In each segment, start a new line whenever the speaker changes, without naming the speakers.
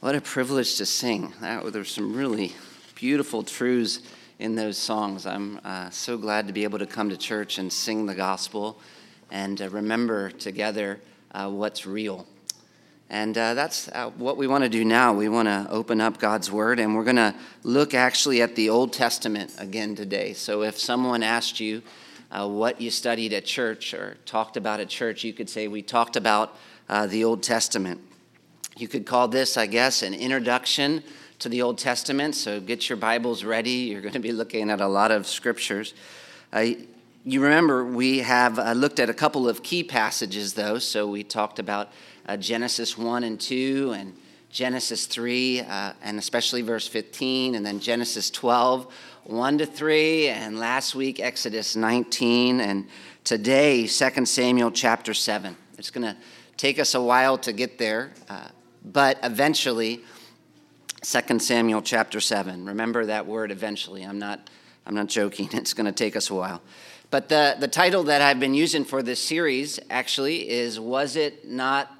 What a privilege to sing. That, there's some really beautiful truths in those songs. I'm uh, so glad to be able to come to church and sing the gospel and uh, remember together uh, what's real. And uh, that's uh, what we want to do now. We want to open up God's Word, and we're going to look actually at the Old Testament again today. So if someone asked you uh, what you studied at church or talked about at church, you could say, We talked about the Old Testament. You could call this, I guess, an introduction to the Old Testament. So get your Bibles ready. You're going to be looking at a lot of scriptures. Uh, you remember we have uh, looked at a couple of key passages, though. So we talked about uh, Genesis 1 and 2, and Genesis 3, uh, and especially verse 15, and then Genesis 12, 1 to 3, and last week Exodus 19, and today 2 Samuel chapter 7. It's going to take us a while to get there. But eventually, 2 Samuel chapter 7. Remember that word eventually. I'm not, I'm not joking. It's going to take us a while. But the, the title that I've been using for this series actually is Was It Not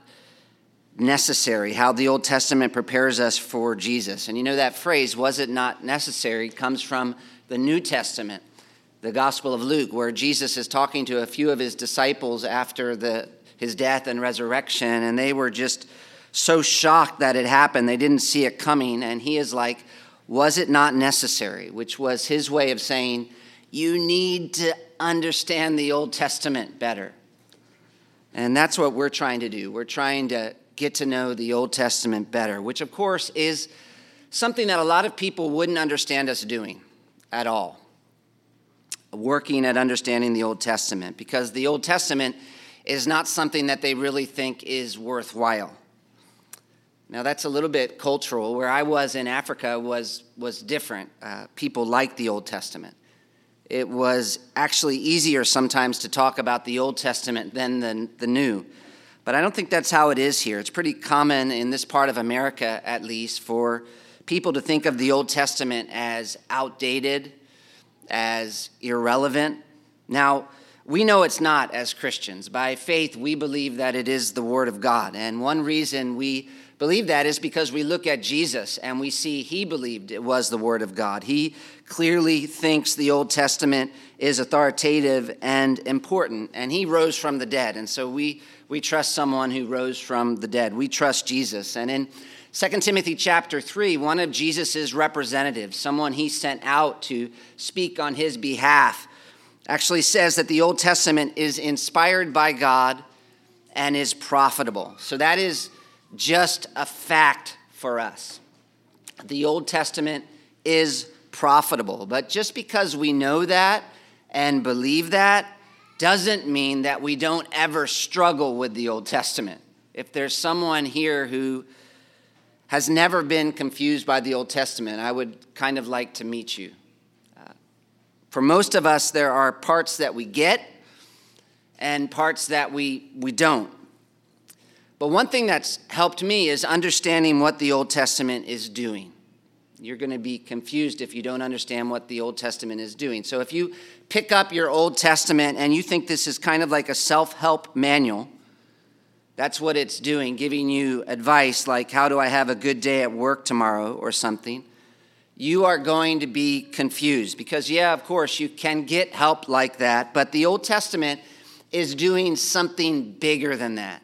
Necessary? How the Old Testament prepares us for Jesus. And you know that phrase, Was It Not Necessary, comes from the New Testament, the Gospel of Luke, where Jesus is talking to a few of his disciples after the, his death and resurrection, and they were just so shocked that it happened, they didn't see it coming. And he is like, Was it not necessary? Which was his way of saying, You need to understand the Old Testament better. And that's what we're trying to do. We're trying to get to know the Old Testament better, which, of course, is something that a lot of people wouldn't understand us doing at all. Working at understanding the Old Testament, because the Old Testament is not something that they really think is worthwhile. Now that's a little bit cultural. Where I was in Africa was was different. Uh, people liked the Old Testament. It was actually easier sometimes to talk about the Old Testament than the, the New. But I don't think that's how it is here. It's pretty common in this part of America, at least, for people to think of the Old Testament as outdated, as irrelevant. Now, we know it's not as Christians. By faith, we believe that it is the Word of God. And one reason we believe that is because we look at Jesus and we see he believed it was the Word of God. He clearly thinks the Old Testament is authoritative and important, and he rose from the dead. And so we, we trust someone who rose from the dead. We trust Jesus. And in 2 Timothy chapter 3, one of Jesus' representatives, someone he sent out to speak on his behalf, actually says that the Old Testament is inspired by God and is profitable. So that is just a fact for us. The Old Testament is profitable, but just because we know that and believe that doesn't mean that we don't ever struggle with the Old Testament. If there's someone here who has never been confused by the Old Testament, I would kind of like to meet you. Uh, for most of us, there are parts that we get and parts that we, we don't. But one thing that's helped me is understanding what the Old Testament is doing. You're going to be confused if you don't understand what the Old Testament is doing. So if you pick up your Old Testament and you think this is kind of like a self help manual, that's what it's doing, giving you advice like, how do I have a good day at work tomorrow or something. You are going to be confused because, yeah, of course, you can get help like that, but the Old Testament is doing something bigger than that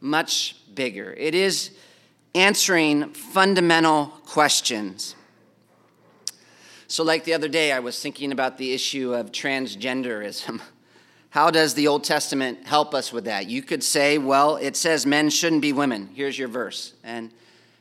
much bigger. It is answering fundamental questions. So, like the other day, I was thinking about the issue of transgenderism. How does the Old Testament help us with that? You could say, well, it says men shouldn't be women. Here's your verse. And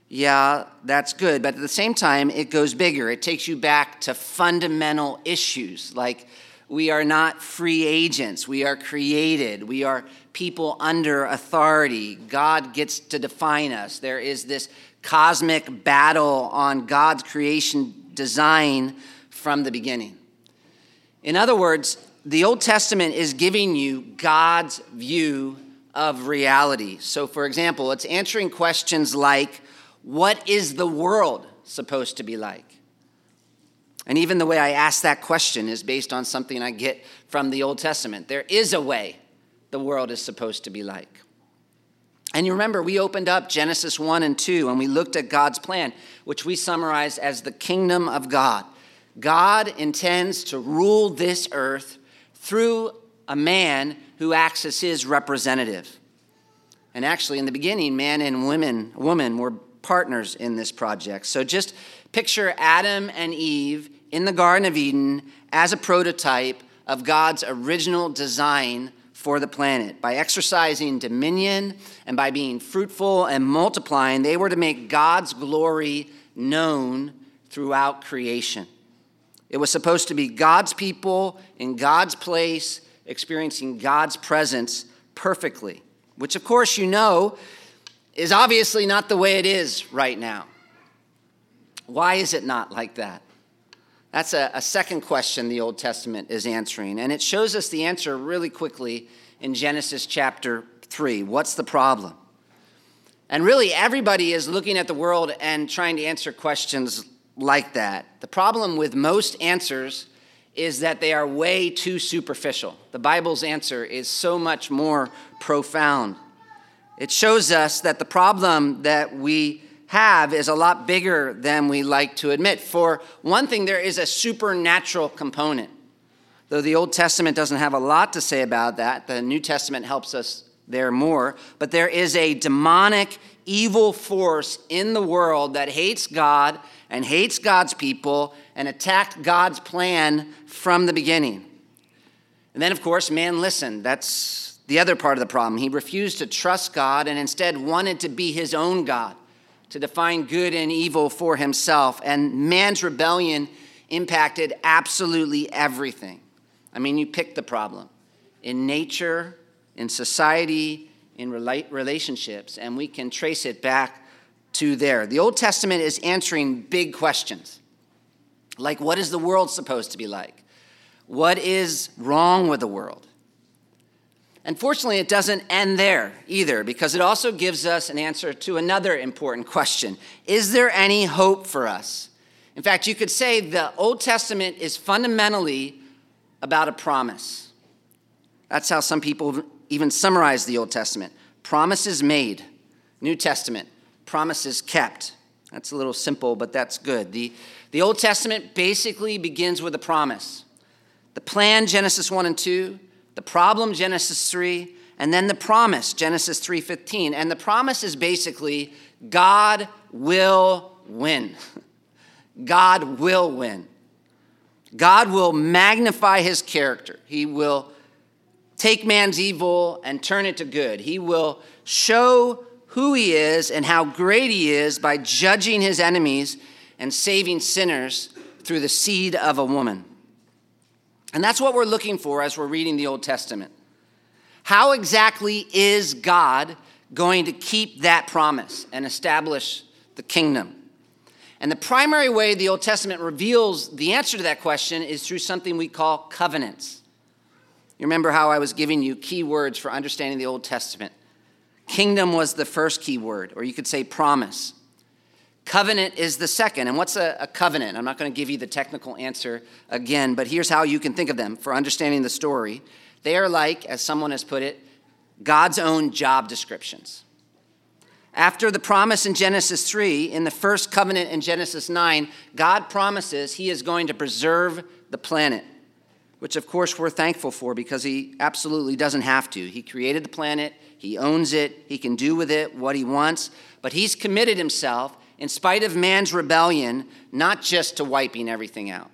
yeah, that's good. But at the same time, it goes bigger. It takes you back to fundamental issues like we are not free agents. We are created. We are people under authority. God gets to define us. There is this cosmic battle on God's creation design from the beginning. In other words, the Old Testament is giving you God's view of reality. So, for example, it's answering questions like what is the world supposed to be like? And even the way I ask that question is based on something I get from the Old Testament. There is a way the world is supposed to be like. And you remember, we opened up Genesis 1 and 2 and we looked at God's plan, which we summarized as the kingdom of God. God intends to rule this earth through a man who acts as his representative. And actually, in the beginning, man and women, woman were partners in this project. So just picture Adam and Eve in the Garden of Eden as a prototype of God's original design for the planet. By exercising dominion and by being fruitful and multiplying, they were to make God's glory known throughout creation. It was supposed to be God's people in God's place, experiencing God's presence perfectly, which, of course, you know is obviously not the way it is right now. Why is it not like that? That's a, a, second question the Old Testament is answering. And it shows us the answer really quickly in Genesis chapter 3. What's the problem? And really, everybody is looking at the world and trying to answer questions like that. The problem with most answers is that they are way too superficial. The Bible's answer is so much more profound. It shows us that the problem that we have is a lot bigger than we like to admit. For one thing, there is a supernatural component. Though the Old Testament doesn't have a lot to say about that, the New Testament helps us there more. But there is a demonic, evil force in the world that hates God and hates God's people and attacked God's plan from the beginning. And then, of course, man listened. That's the other part of the problem. He refused to trust God and instead wanted to be his own God to define good and evil for himself. And man's rebellion impacted absolutely everything. I mean, you pick the problem in nature, in society, in relationships, and we can trace it back to there. The Old Testament is answering big questions like what is the world supposed to be like? What is wrong with the world? Unfortunately, it doesn't end there either because it also gives us an answer to another important question Is there any hope for us? In fact, you could say the Old Testament is fundamentally about a promise. That's how some people even summarize the Old Testament promises made, New Testament, promises kept. That's a little simple, but that's good. The, the Old Testament basically begins with a promise. The plan, Genesis 1 and 2, the problem Genesis 3, and then the promise Genesis 3:15. And the promise is basically God will win. God will win. God will magnify his character. He will take man's evil and turn it to good. He will show who he is and how great he is by judging his enemies and saving sinners through the seed of a woman. And that's what we're looking for as we're reading the Old Testament. How exactly is God going to keep that promise and establish the kingdom? And the primary way the Old Testament reveals the answer to that question is through something we call covenants. You remember how I was giving you key words for understanding the Old Testament? Kingdom was the first key word, or you could say promise. Covenant is the second. And what's a, a covenant? I'm not going to give you the technical answer again, but here's how you can think of them for understanding the story. They are like, as someone has put it, God's own job descriptions. After the promise in Genesis 3, in the first covenant in Genesis 9, God promises he is going to preserve the planet, which of course we're thankful for because he absolutely doesn't have to. He created the planet, he owns it, he can do with it what he wants, but he's committed himself in spite of man's rebellion, not just to wiping everything out.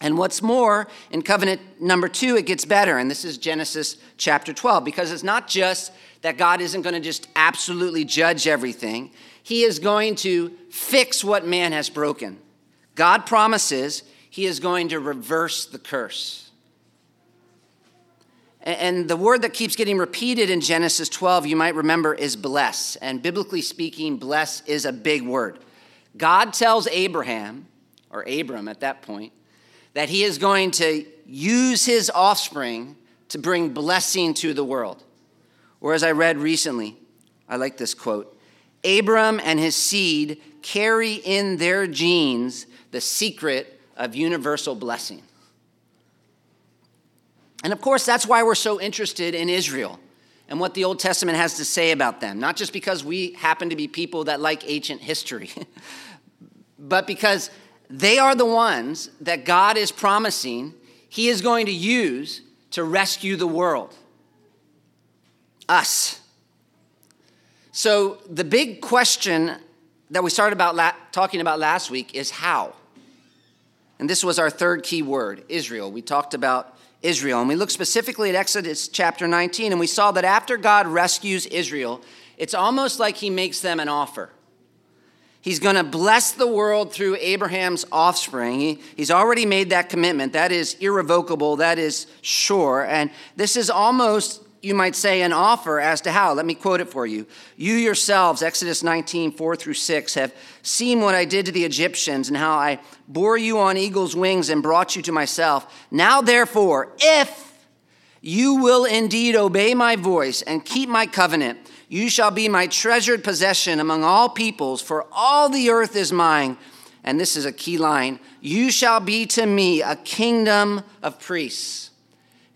And what's more, in covenant number two, it gets better. And this is Genesis chapter 12, because it's not just that God isn't going to just absolutely judge everything, He is going to fix what man has broken. God promises He is going to reverse the curse. And the word that keeps getting repeated in Genesis 12, you might remember, is bless. And biblically speaking, bless is a big word. God tells Abraham, or Abram at that point, that he is going to use his offspring to bring blessing to the world. Or as I read recently, I like this quote Abram and his seed carry in their genes the secret of universal blessing. And of course, that's why we're so interested in Israel and what the Old Testament has to say about them, not just because we happen to be people that like ancient history, but because they are the ones that God is promising He is going to use to rescue the world. Us. So, the big question that we started about la- talking about last week is how. And this was our third key word Israel. We talked about Israel. And we looked specifically at Exodus chapter 19, and we saw that after God rescues Israel, it's almost like he makes them an offer. He's going to bless the world through Abraham's offspring. He, he's already made that commitment. That is irrevocable, that is sure. And this is almost you might say, an offer as to how. Let me quote it for you. You yourselves, Exodus 19, 4 through 6, have seen what I did to the Egyptians and how I bore you on eagle's wings and brought you to myself. Now, therefore, if you will indeed obey my voice and keep my covenant, you shall be my treasured possession among all peoples, for all the earth is mine. And this is a key line you shall be to me a kingdom of priests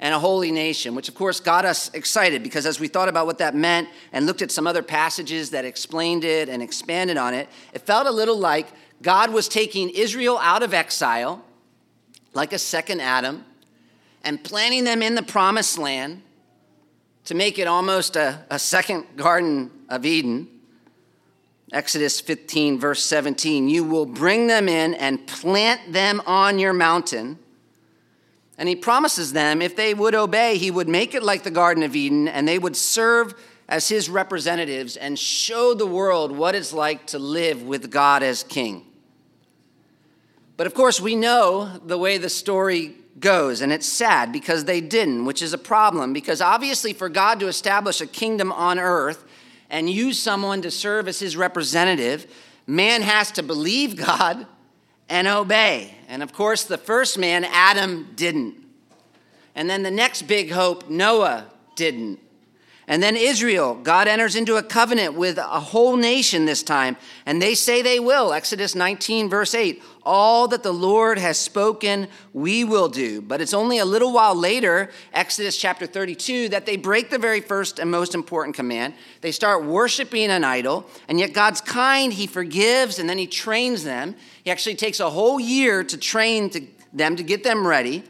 and a holy nation, which of course got us excited because as we thought about what that meant and looked at some other passages that explained it and expanded on it, it felt a little like God was taking Israel out of exile, like a second Adam, and planting them in the promised land to make it almost a, a second Garden of Eden. Exodus 15, verse 17, you will bring them in and plant them on your mountain and he promises them if they would obey, he would make it like the Garden of Eden and they would serve as his representatives and show the world what it's like to live with God as king. But of course, we know the way the story goes, and it's sad because they didn't, which is a problem because obviously, for God to establish a kingdom on earth and use someone to serve as his representative, man has to believe God and obey. And of course, the first man, Adam, didn't. And then the next big hope, Noah, didn't. And then Israel, God enters into a covenant with a whole nation this time, and they say they will. Exodus 19, verse 8 All that the Lord has spoken, we will do. But it's only a little while later, Exodus chapter 32, that they break the very first and most important command. They start worshiping an idol, and yet God's kind, He forgives, and then He trains them. He actually takes a whole year to train to them, to get them ready.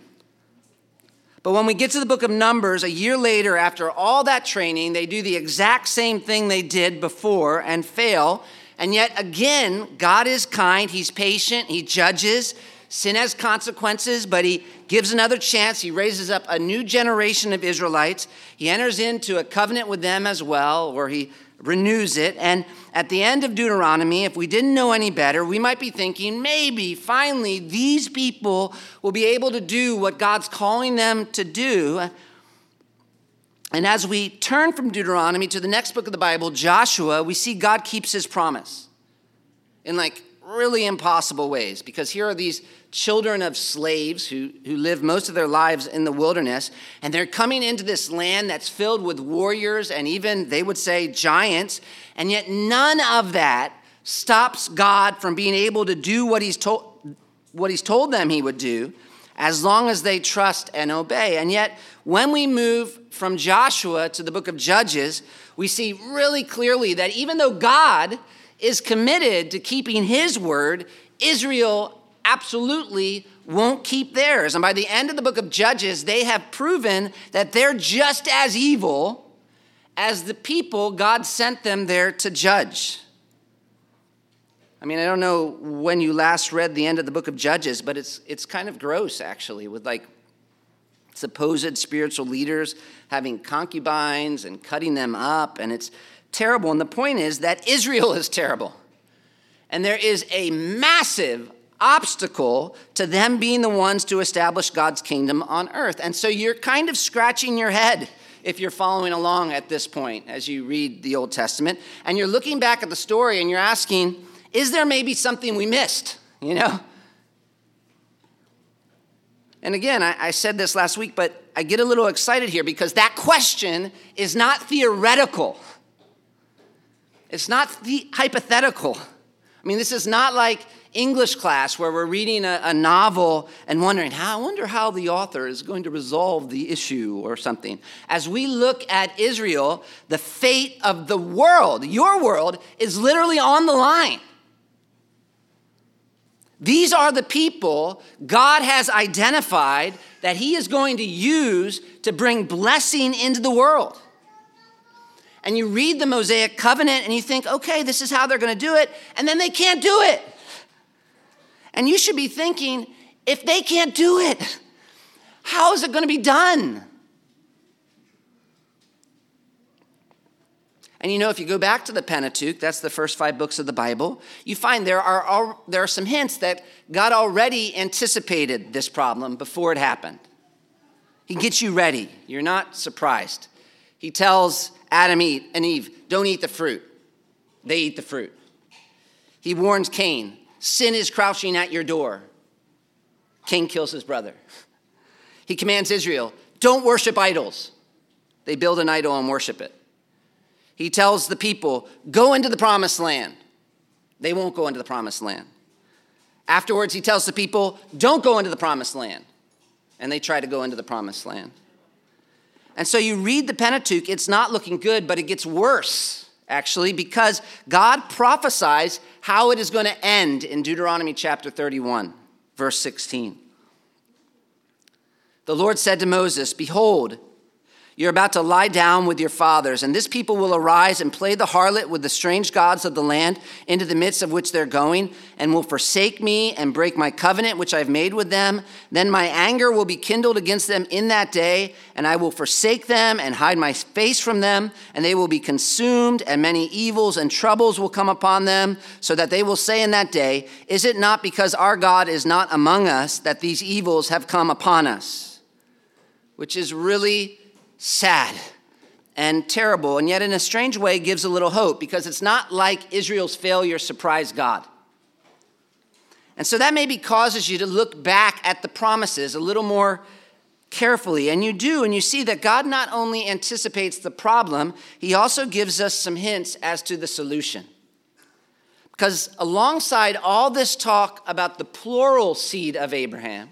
But when we get to the book of Numbers, a year later, after all that training, they do the exact same thing they did before and fail. And yet again, God is kind, He's patient, He judges. Sin has consequences, but He gives another chance. He raises up a new generation of Israelites. He enters into a covenant with them as well, where He renews it. And at the end of Deuteronomy, if we didn't know any better, we might be thinking maybe finally these people will be able to do what God's calling them to do. And as we turn from Deuteronomy to the next book of the Bible, Joshua, we see God keeps his promise in like really impossible ways because here are these children of slaves who, who live most of their lives in the wilderness, and they're coming into this land that's filled with warriors and even, they would say, giants, and yet none of that stops God from being able to do what he's told what he's told them he would do as long as they trust and obey. And yet, when we move from Joshua to the book of Judges, we see really clearly that even though God is committed to keeping his word, Israel absolutely won't keep theirs. And by the end of the book of Judges, they have proven that they're just as evil as the people God sent them there to judge. I mean, I don't know when you last read the end of the book of Judges, but it's, it's kind of gross, actually, with like supposed spiritual leaders having concubines and cutting them up, and it's terrible. And the point is that Israel is terrible. And there is a massive obstacle to them being the ones to establish God's kingdom on earth. And so you're kind of scratching your head if you're following along at this point as you read the Old Testament. And you're looking back at the story and you're asking, is there maybe something we missed? You know? And again, I, I said this last week, but I get a little excited here because that question is not theoretical. It's not the hypothetical. I mean, this is not like English class where we're reading a, a, novel and wondering, how, I wonder how the author is going to resolve the issue or something. As we look at Israel, the fate of the world, your world, is literally on the line. These are the people God has identified that He is going to use to bring blessing into the world. And you read the Mosaic covenant and you think, okay, this is how they're going to do it, and then they can't do it. And you should be thinking, if they can't do it, how is it going to be done? And you know, if you go back to the Pentateuch, that's the first five books of the Bible, you find there are, there are some hints that God already anticipated this problem before it happened. He gets you ready. You're not surprised. He tells Adam and Eve, don't eat the fruit. They eat the fruit. He warns Cain, sin is crouching at your door. Cain kills his brother. He commands Israel, don't worship idols. They build an idol and worship it. He tells the people, Go into the promised land. They won't go into the promised land. Afterwards, he tells the people, Don't go into the promised land. And they try to go into the promised land. And so you read the Pentateuch, it's not looking good, but it gets worse, actually, because God prophesies how it is going to end in Deuteronomy chapter 31, verse 16. The Lord said to Moses, Behold, you're about to lie down with your fathers, and this people will arise and play the harlot with the strange gods of the land into the midst of which they're going, and will forsake me and break my covenant which I've made with them. Then my anger will be kindled against them in that day, and I will forsake them and hide my face from them, and they will be consumed, and many evils and troubles will come upon them, so that they will say in that day, Is it not because our God is not among us that these evils have come upon us? Which is really sad and terrible, and yet in a strange way gives a little hope because it's not like Israel's failure surprised God. And so that maybe causes you to look back at the promises a little more carefully. And you do, and you see that God not only anticipates the problem, He also gives us some hints as to the solution. Because alongside all this talk about the plural seed of Abraham,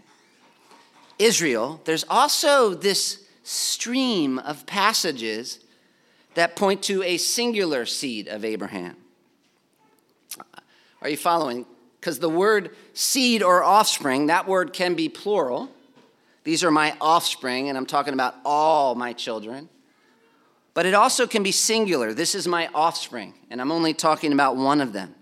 Israel, there's also this stream of passages that point to a singular seed of Abraham. Are you following? Because the word seed or offspring, that word can be plural. These are my offspring, and I'm talking about all my children. But it also can be singular. This is my offspring, and I'm only talking about one of them.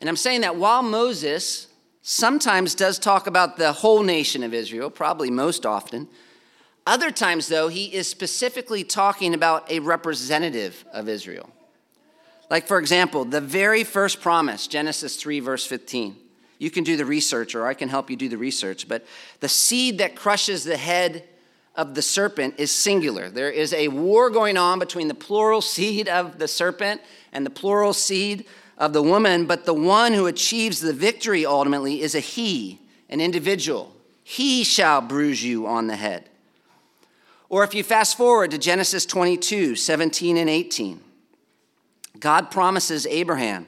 And I'm saying that while Moses sometimes does talk about the whole nation of Israel, probably most often, other times, though, he is specifically talking about a representative of Israel. Like, for example, the very first promise, Genesis 3, verse 15. You can do the research, or I can help you do the research, but the seed that crushes the head of the serpent is singular. There is a war going on between the plural seed of the serpent and the plural seed of the woman, but the one who achieves the victory ultimately is a he, an individual. He shall bruise you on the head. Or if you fast forward to Genesis 22 17 and 18, God promises Abraham,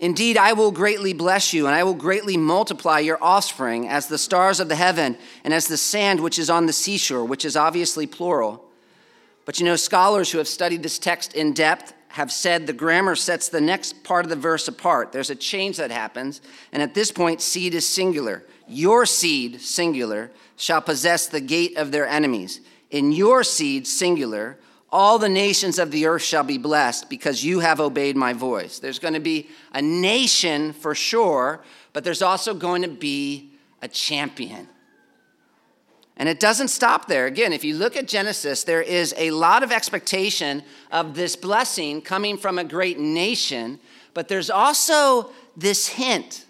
Indeed, I will greatly bless you, and I will greatly multiply your offspring as the stars of the heaven and as the sand which is on the seashore, which is obviously plural. But you know, scholars who have studied this text in depth have said the grammar sets the next part of the verse apart. There's a change that happens, and at this point, seed is singular. Your seed, singular, shall possess the gate of their enemies. In your seed, singular, all the nations of the earth shall be blessed because you have obeyed my voice. There's going to be a nation for sure, but there's also going to be a champion. And it doesn't stop there. Again, if you look at Genesis, there is a lot of expectation of this blessing coming from a great nation, but there's also this hint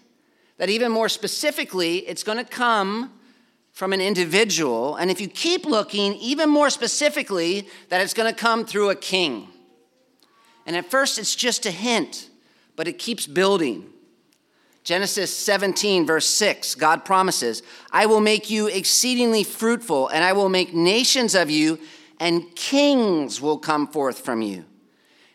that even more specifically, it's going to come from an individual. And if you keep looking, even more specifically, that it's going to come through a king. And at first, it's just a hint, but it keeps building. Genesis 17, verse 6, God promises, I will make you exceedingly fruitful, and I will make nations of you, and kings will come forth from you.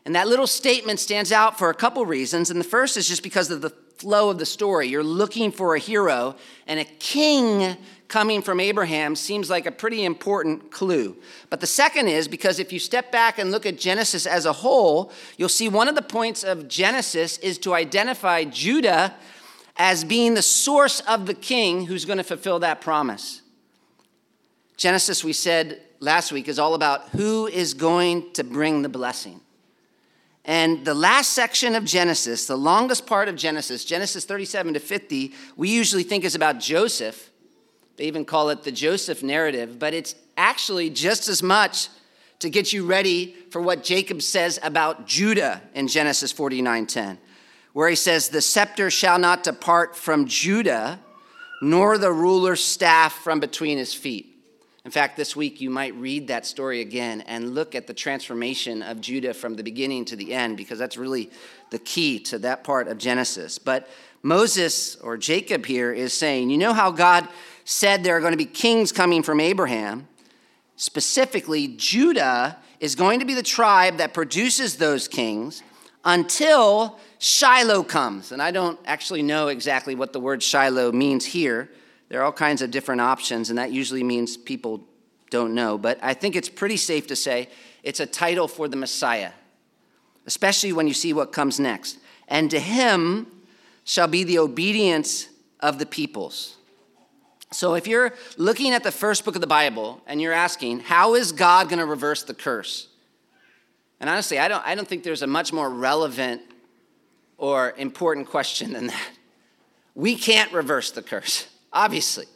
And that little statement stands out for a couple reasons. And the first is just because of the flow of the story. You're looking for a hero, and a king coming from Abraham seems like a pretty important clue. But the second is because if you step back and look at Genesis as a whole, you'll see one of the points of Genesis is to identify Judah as being the source of the king who's going to fulfill that promise. Genesis, we said last week, is all about who is going to bring the blessing. And the last section of Genesis, the longest part of Genesis, Genesis 37 to 50, we usually think is about Joseph. They even call it the Joseph narrative, but it's actually just as much to get you ready for what Jacob says about Judah in Genesis 49:10, where he says, "The scepter shall not depart from Judah, nor the ruler's staff from between his feet." In fact, this week you might read that story again and look at the transformation of Judah from the beginning to the end, because that's really the key to that part of Genesis. But Moses or Jacob here is saying, you know how God said there are going to be kings coming from Abraham? Specifically, Judah is going to be the tribe that produces those kings until Shiloh comes. And I don't actually know exactly what the word Shiloh means here. There are all kinds of different options, and that usually means people don't know. But I think it's pretty safe to say it's a title for the Messiah, especially when you see what comes next. And to him shall be the obedience of the peoples. So if you're looking at the first book of the Bible and you're asking, how is God going to reverse the curse? And honestly, I don't, I don't think there's a much more relevant or important question than that. We can't reverse the curse. Obviously,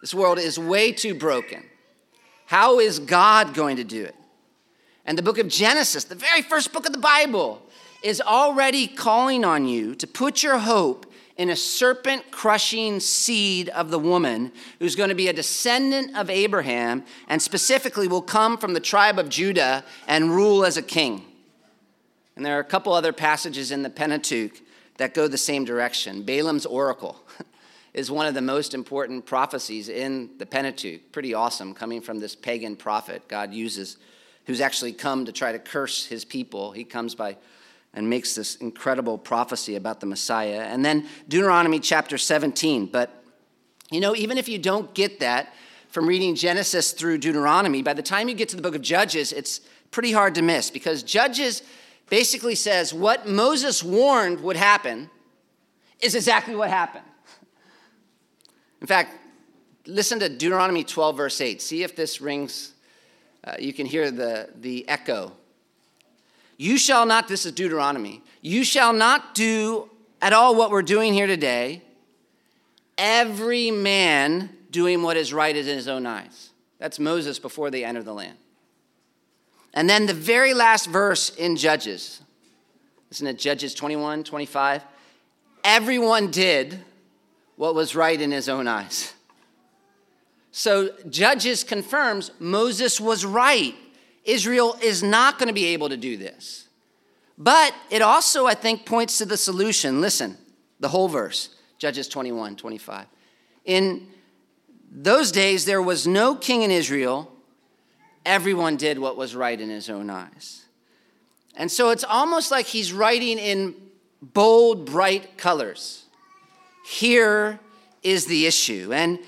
this world is way too broken. How is God going to do it? And the book of Genesis, the very first book of the Bible, is already calling on you to put your hope in a serpent crushing seed of the woman who's going to be a descendant of Abraham and specifically will come from the tribe of Judah and rule as a king. And there are a couple other passages in the Pentateuch that go the same direction. Balaam's oracle is one of the most important prophecies in the Pentateuch. Pretty awesome, coming from this pagan prophet God uses, who's actually come to try to curse his people. He comes by and makes this incredible prophecy about the Messiah. And then Deuteronomy chapter 17. But, you know, even if you don't get that from reading Genesis through Deuteronomy, by the time you get to the book of Judges, it's pretty hard to miss because Judges basically says what Moses warned would happen is exactly what happened. In fact, listen to Deuteronomy 12, verse 8. See if this rings, uh, you can hear the, the echo. You shall not, this is Deuteronomy, you shall not do at all what we're doing here today, every man doing what is right in his own eyes. That's Moses before they enter the land. And then the very last verse in Judges, isn't it Judges 21, 25? Everyone did what was right in his own eyes. So Judges confirms Moses was right. Israel is not going to be able to do this. But it also, I think, points to the solution. Listen, the whole verse, Judges 21, 25. In those days, there was no king in Israel. Everyone did what was right in his own eyes. And so it's almost like he's writing in bold, bright colors. Here is the issue. And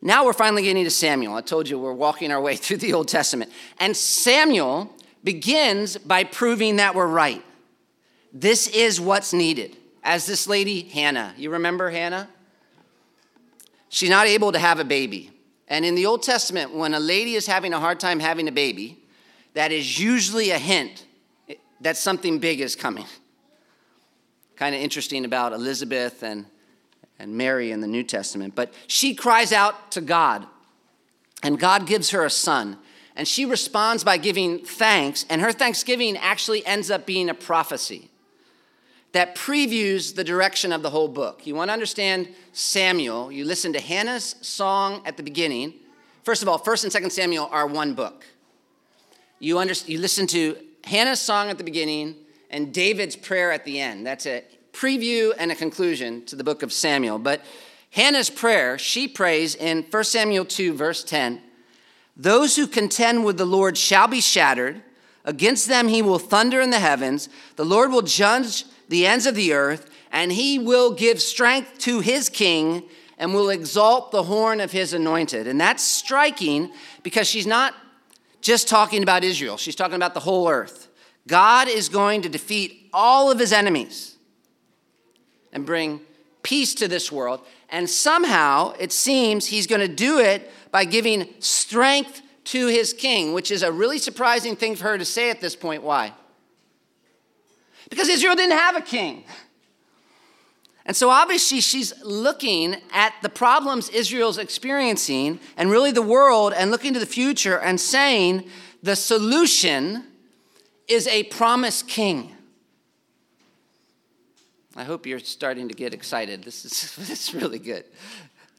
now we're finally getting to Samuel. I told you we're walking our way through the Old Testament. And Samuel begins by proving that we're right. This is what's needed. As this lady, Hannah, you remember Hannah? She's not able to have a baby. And in the Old Testament, when a lady is having a hard time having a baby, that is usually a hint that something big is coming. Kind of interesting about Elizabeth and and Mary in the New Testament. But she cries out to God, and God gives her a son. And she responds by giving thanks, and her thanksgiving actually ends up being a prophecy that previews the direction of the whole book. You want to understand Samuel, you listen to Hannah's song at the beginning. First of all, 1st and 2nd Samuel are one book. You, under, you listen to Hannah's song at the beginning and David's prayer at the end. That's a preview and a conclusion to the book of Samuel. But Hannah's prayer, she prays in 1 Samuel 2, verse 10 Those who contend with the Lord shall be shattered. Against them he will thunder in the heavens. The Lord will judge the ends of the earth, and he will give strength to his king and will exalt the horn of his anointed. And that's striking because she's not just talking about Israel, she's talking about the whole earth. God is going to defeat all of his enemies and bring peace to this world. And somehow it seems he's going to do it by giving strength to his king, which is a really surprising thing for her to say at this point. Why? Because Israel didn't have a king. And so obviously she's looking at the problems Israel's experiencing and really the world and looking to the future and saying the solution is a promised king. I hope you're starting to get excited. This is, this is really good.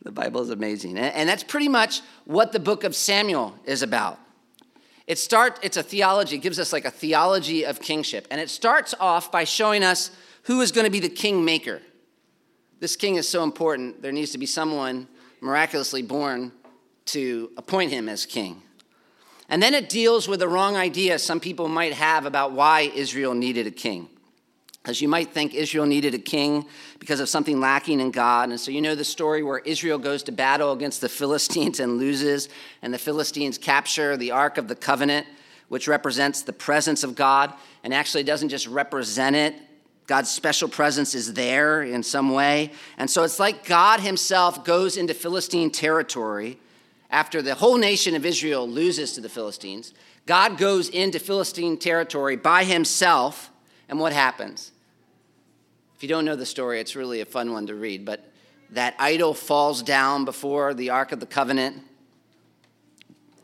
The Bible is amazing. And that's pretty much what the book of Samuel is about. It start, it's a theology, it gives us like a theology of kingship. And it starts off by showing us who is going to be the king maker. This king is so important, there needs to be someone miraculously born to appoint him as king. And then it deals with the wrong idea some people might have about why Israel needed a king. As you might think, Israel needed a king because of something lacking in God. And so you know the story where Israel goes to battle against the Philistines and loses, and the Philistines capture the Ark of the Covenant, which represents the presence of God, and actually doesn't just represent it. God's special presence is there in some way. And so it's like God Himself goes into Philistine territory after the whole nation of Israel loses to the Philistines. God goes into Philistine territory by Himself and what happens? If you don't know the story, it's really a fun one to read, but that idol falls down before the Ark of the Covenant.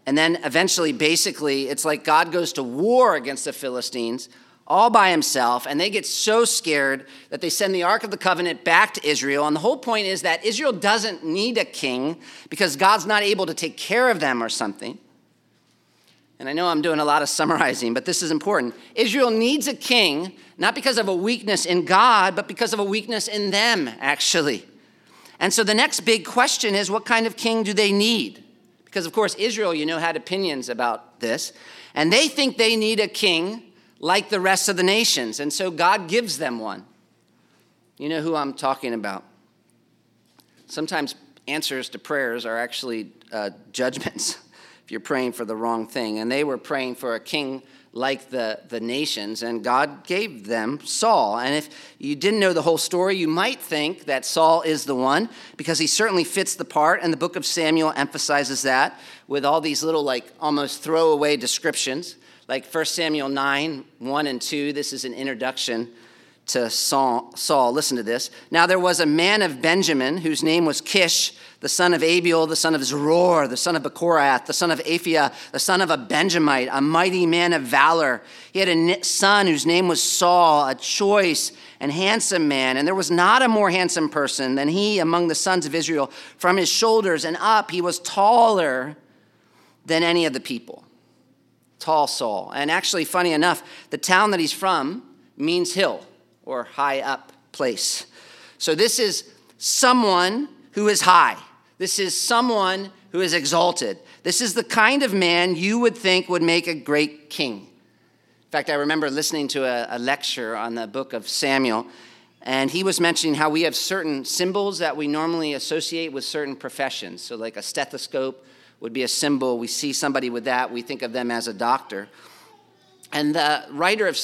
And then eventually, basically, it's like God goes to war against the Philistines all by himself, and they get so scared that they send the Ark of the Covenant back to Israel. And the whole point is that Israel doesn't need a king because God's not able to take care of them or something. And I know I'm doing a lot of summarizing, but this is important. Israel needs a king, not because of a weakness in God, but because of a weakness in them, actually. And so the next big question is what kind of king do they need? Because, of course, Israel, you know, had opinions about this. And they think they need a king like the rest of the nations. And so God gives them one. You know who I'm talking about. Sometimes answers to prayers are actually uh, judgments. if you're praying for the wrong thing. And they were praying for a king like the, the nations, and God gave them Saul. And if you didn't know the whole story, you might think that Saul is the one because he certainly fits the part, and the book of Samuel emphasizes that with all these little, like, almost throwaway descriptions. Like 1 Samuel 9, 1 and 2, this is an introduction to Saul. Saul. Listen to this. Now there was a man of Benjamin whose name was Kish the son of Abiel, the son of Zeror, the son of Bechorath, the son of Aphiah, the son of a Benjamite, a mighty man of valor. He had a son whose name was Saul, a choice and handsome man. And there was not a more handsome person than he among the sons of Israel. From his shoulders and up, he was taller than any of the people. Tall Saul. And actually, funny enough, the town that he's from means hill or high up place. So this is someone who is high. This is someone who is exalted. This is the kind of man you would think would make a great king. In fact, I remember listening to a, a lecture on the book of Samuel, and he was mentioning how we have certain symbols that we normally associate with certain professions. So, like a stethoscope would be a symbol. We see somebody with that, we think of them as a doctor. And the writer of,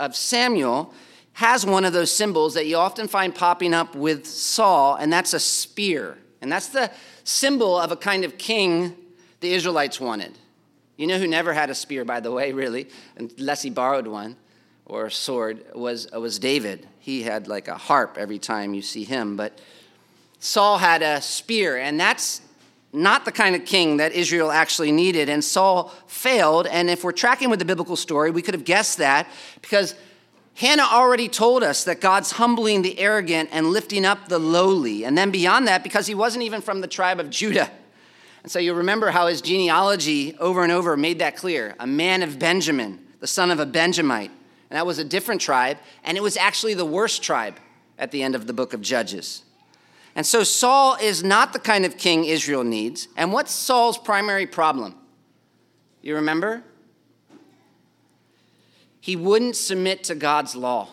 of Samuel has one of those symbols that you often find popping up with Saul, and that's a spear. And that's the symbol of a kind of king the Israelites wanted. You know who never had a spear, by the way, really, unless he borrowed one or a sword, was, was David. He had like a harp every time you see him. But Saul had a spear, and that's not the kind of king that Israel actually needed. And Saul failed. And if we're tracking with the biblical story, we could have guessed that because Hannah already told us that God's humbling the arrogant and lifting up the lowly. And then beyond that, because he wasn't even from the tribe of Judah. And so you remember how his genealogy over and over made that clear a man of Benjamin, the son of a Benjamite. And that was a different tribe, and it was actually the worst tribe at the end of the book of Judges. And so Saul is not the kind of king Israel needs. And what's Saul's primary problem? You remember? He wouldn't submit to God's law.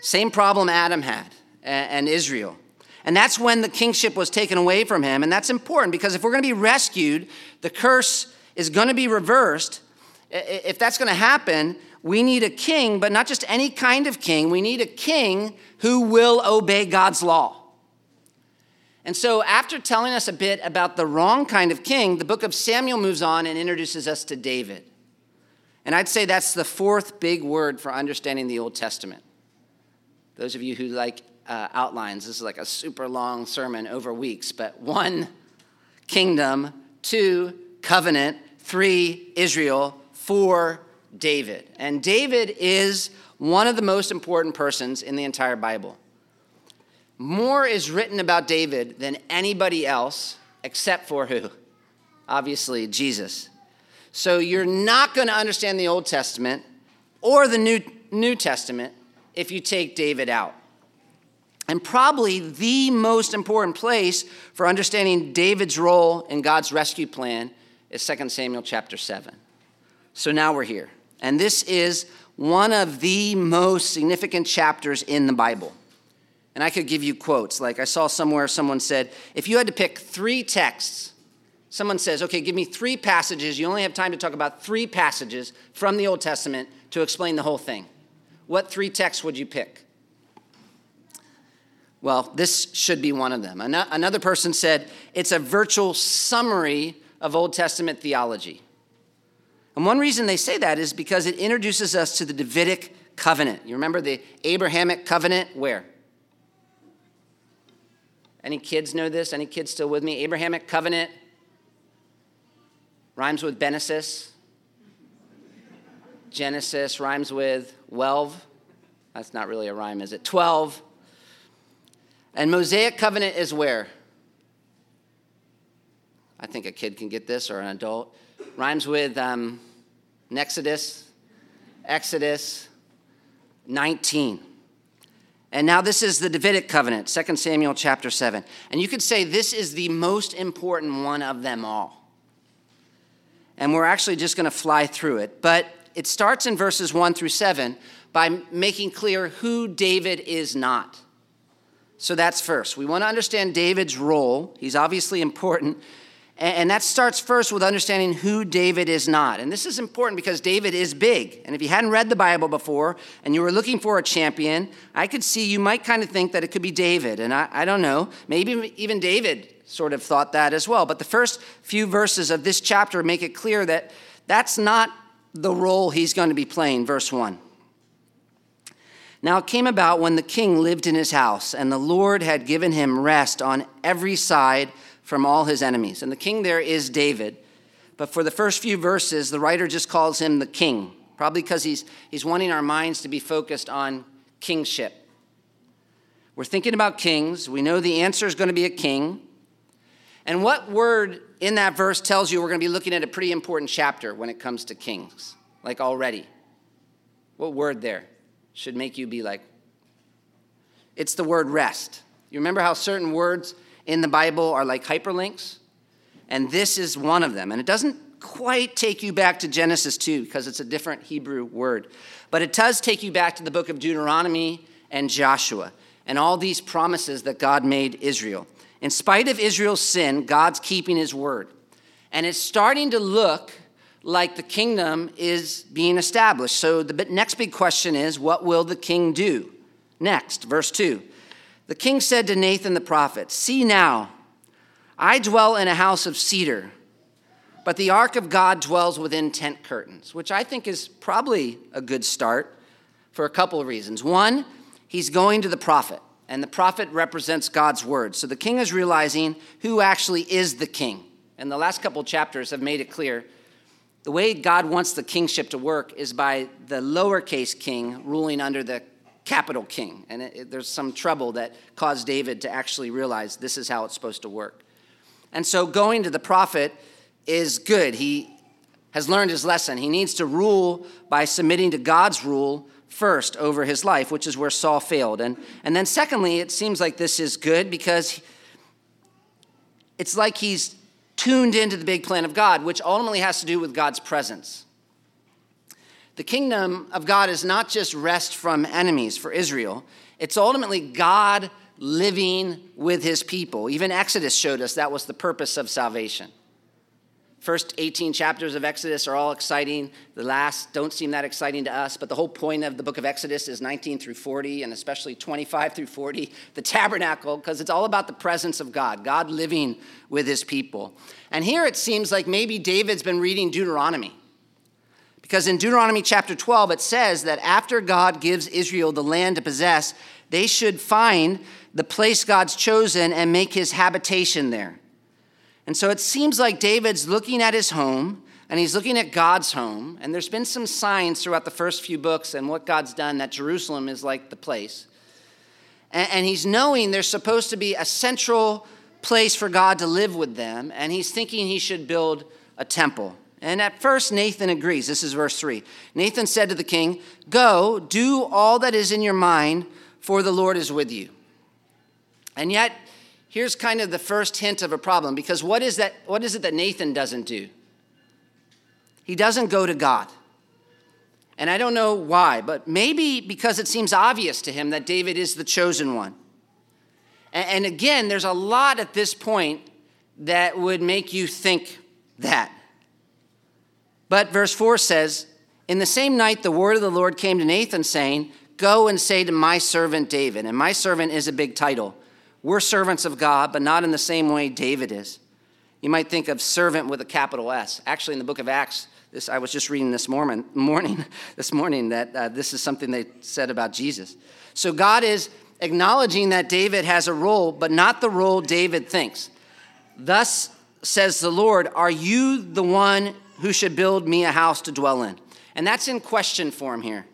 Same problem Adam had and Israel. And that's when the kingship was taken away from him. And that's important because if we're going to be rescued, the curse is going to be reversed. If that's going to happen, we need a king, but not just any kind of king. We need a king who will obey God's law. And so, after telling us a bit about the wrong kind of king, the book of Samuel moves on and introduces us to David. And I'd say that's the fourth big word for understanding the Old Testament. Those of you who like uh, outlines, this is like a super long sermon over weeks, but one, kingdom, two, covenant, three, Israel, four, David. And David is one of the most important persons in the entire Bible. More is written about David than anybody else except for who? Obviously, Jesus. So you're not going to understand the Old Testament or the New, New Testament if you take David out. And probably the most important place for understanding David's role in God's rescue plan is 2 Samuel chapter 7. So now we're here. And this is one of the most significant chapters in the Bible. And I could give you quotes. Like I saw somewhere someone said, if you had to pick three texts, someone says, okay, give me three passages. You only have time to talk about three passages from the Old Testament to explain the whole thing. What three texts would you pick? Well, this should be one of them. Another person said, it's a virtual summary of Old Testament theology. And one reason they say that is because it introduces us to the Davidic covenant. You remember the Abrahamic covenant? Where? Any kids know this? Any kids still with me? Abrahamic covenant rhymes with Genesis. Genesis rhymes with Welv. That's not really a rhyme, is it? 12. And Mosaic covenant is where? I think a kid can get this or an adult. Rhymes with um, Exodus, Exodus 19. And now this is the Davidic covenant, 2 Samuel chapter 7. And you could say this is the most important one of them all. And we're actually just going to fly through it. But it starts in verses 1 through 7 by making clear who David is not. So that's first. We want to understand David's role. He's obviously important, and that starts first with understanding who David is not. And this is important because David is big. And if you hadn't read the Bible before and you were looking for a champion, I could see you might kind of think that it could be David. And I, I don't know, maybe even David sort of thought that as well. But the first few verses of this chapter make it clear that that's not the role he's going to be playing. Verse 1. Now it came about when the king lived in his house, and the Lord had given him rest on every side from all his enemies. And the king there is David. But for the first few verses, the writer just calls him the king, probably because he's, he's wanting our minds to be focused on kingship. We're thinking about kings. We know the answer is going to be a king. And what word in that verse tells you we're going to be looking at a pretty important chapter when it comes to kings, like already? What word there should make you be like? It's the word rest. You remember how certain words in the Bible are like hyperlinks, and this is one of them. And it doesn't quite take you back to Genesis 2 because it's a different Hebrew word, but it does take you back to the book of Deuteronomy and Joshua and all these promises that God made Israel. In spite of Israel's sin, God's keeping his word. And it's starting to look like the kingdom is being established. So the next big question is what will the king do? Next, verse 2. The king said to Nathan the prophet, See now, I dwell in a house of cedar, but the ark of God dwells within tent curtains, which I think is probably a good start for a couple of reasons. One, he's going to the prophet, and the prophet represents God's word. So the king is realizing who actually is the king. And the last couple chapters have made it clear the way God wants the kingship to work is by the lowercase king ruling under the capital king. And it, it, there's some trouble that caused David to actually realize this is how it's supposed to work. And so going to the prophet is good. He has learned his lesson. He needs to rule by submitting to God's rule first over his life, which is where Saul failed. And, and then, secondly, it seems like this is good because it's like he's tuned into the big plan of God, which ultimately has to do with God's presence. The kingdom of God is not just rest from enemies for Israel, it's ultimately God living with his people. Even Exodus showed us that was the purpose of salvation. First 18 chapters of Exodus are all exciting. The last don't seem that exciting to us, but the whole point of the book of Exodus is 19 through 40, and especially 25 through 40, the tabernacle, because it's all about the presence of God, God living with his people. And here it seems like maybe David's been reading Deuteronomy. Because in Deuteronomy chapter 12, it says that after God gives Israel the land to possess, they should find the place God's chosen and make his habitation there. And so it seems like David's looking at his home and he's looking at God's home. And there's been some signs throughout the first few books and what God's done that Jerusalem is like the place. And, he's knowing there's supposed to be a central place for God to live with them. And he's thinking he should build a temple. And at first, Nathan agrees. This is verse 3. Nathan said to the king, Go, do all that is in your mind, for the Lord is with you. And yet, here's kind of the first hint of a problem because what is, that, what is it that Nathan doesn't do? He doesn't go to God. And I don't know why, but maybe because it seems obvious to him that David is the chosen one. And again, there's a lot at this point that would make you think that. But verse 4 says, In the same night, the word of the Lord came to Nathan, saying, Go and say to my servant David, and my servant is a big title. We're servants of God, but not in the same way David is. You might think of servant with a capital S. Actually, in the book of Acts, this I was just reading this morning, morning this morning that uh, this is something they said about Jesus. So God is acknowledging that David has a role, but not the role David thinks. Thus says the Lord, Are you the one who should build me a house to dwell in? And that's in question form here.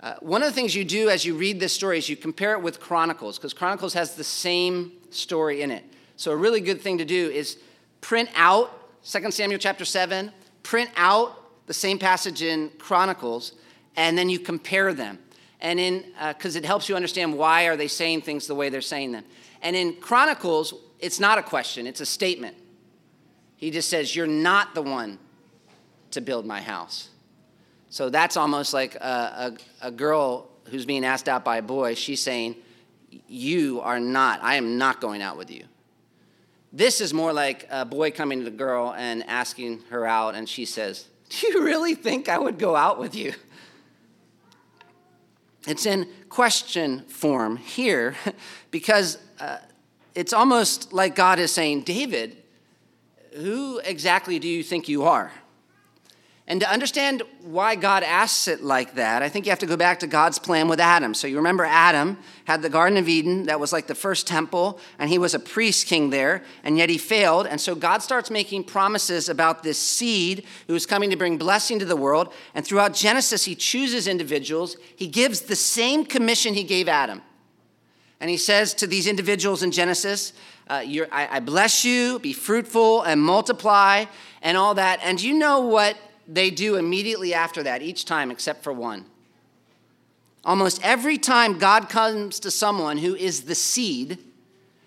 Uh, one of the things you do as you read this story is you compare it with Chronicles, because Chronicles has the same story in it. So, a really good thing to do is print out 2 Samuel chapter 7, print out the same passage in Chronicles, and then you compare them. And in, because uh, it helps you understand why are they saying things the way they're saying them. And in Chronicles, it's not a question, it's a statement. He just says, You're not the one to build my house. So that's almost like a, a, a, girl who's being asked out by a boy. She's saying, You are not, I am not going out with you. This is more like a boy coming to the girl and asking her out, and she says, Do you really think I would go out with you? It's in question form here because uh, it's almost like God is saying, David, who exactly do you think you are? And to understand why God asks it like that, I think you have to go back to God's plan with Adam. So you remember Adam had the Garden of Eden, that was like the first temple, and he was a priest king there, and yet he failed. And so God starts making promises about this seed who is coming to bring blessing to the world. And throughout Genesis, he chooses individuals. He gives the same commission he gave Adam. And he says to these individuals in Genesis, uh, I, I bless you, be fruitful and multiply, and all that. And you know what they do immediately after that, each time except for one. Almost every time God comes to someone who is the seed,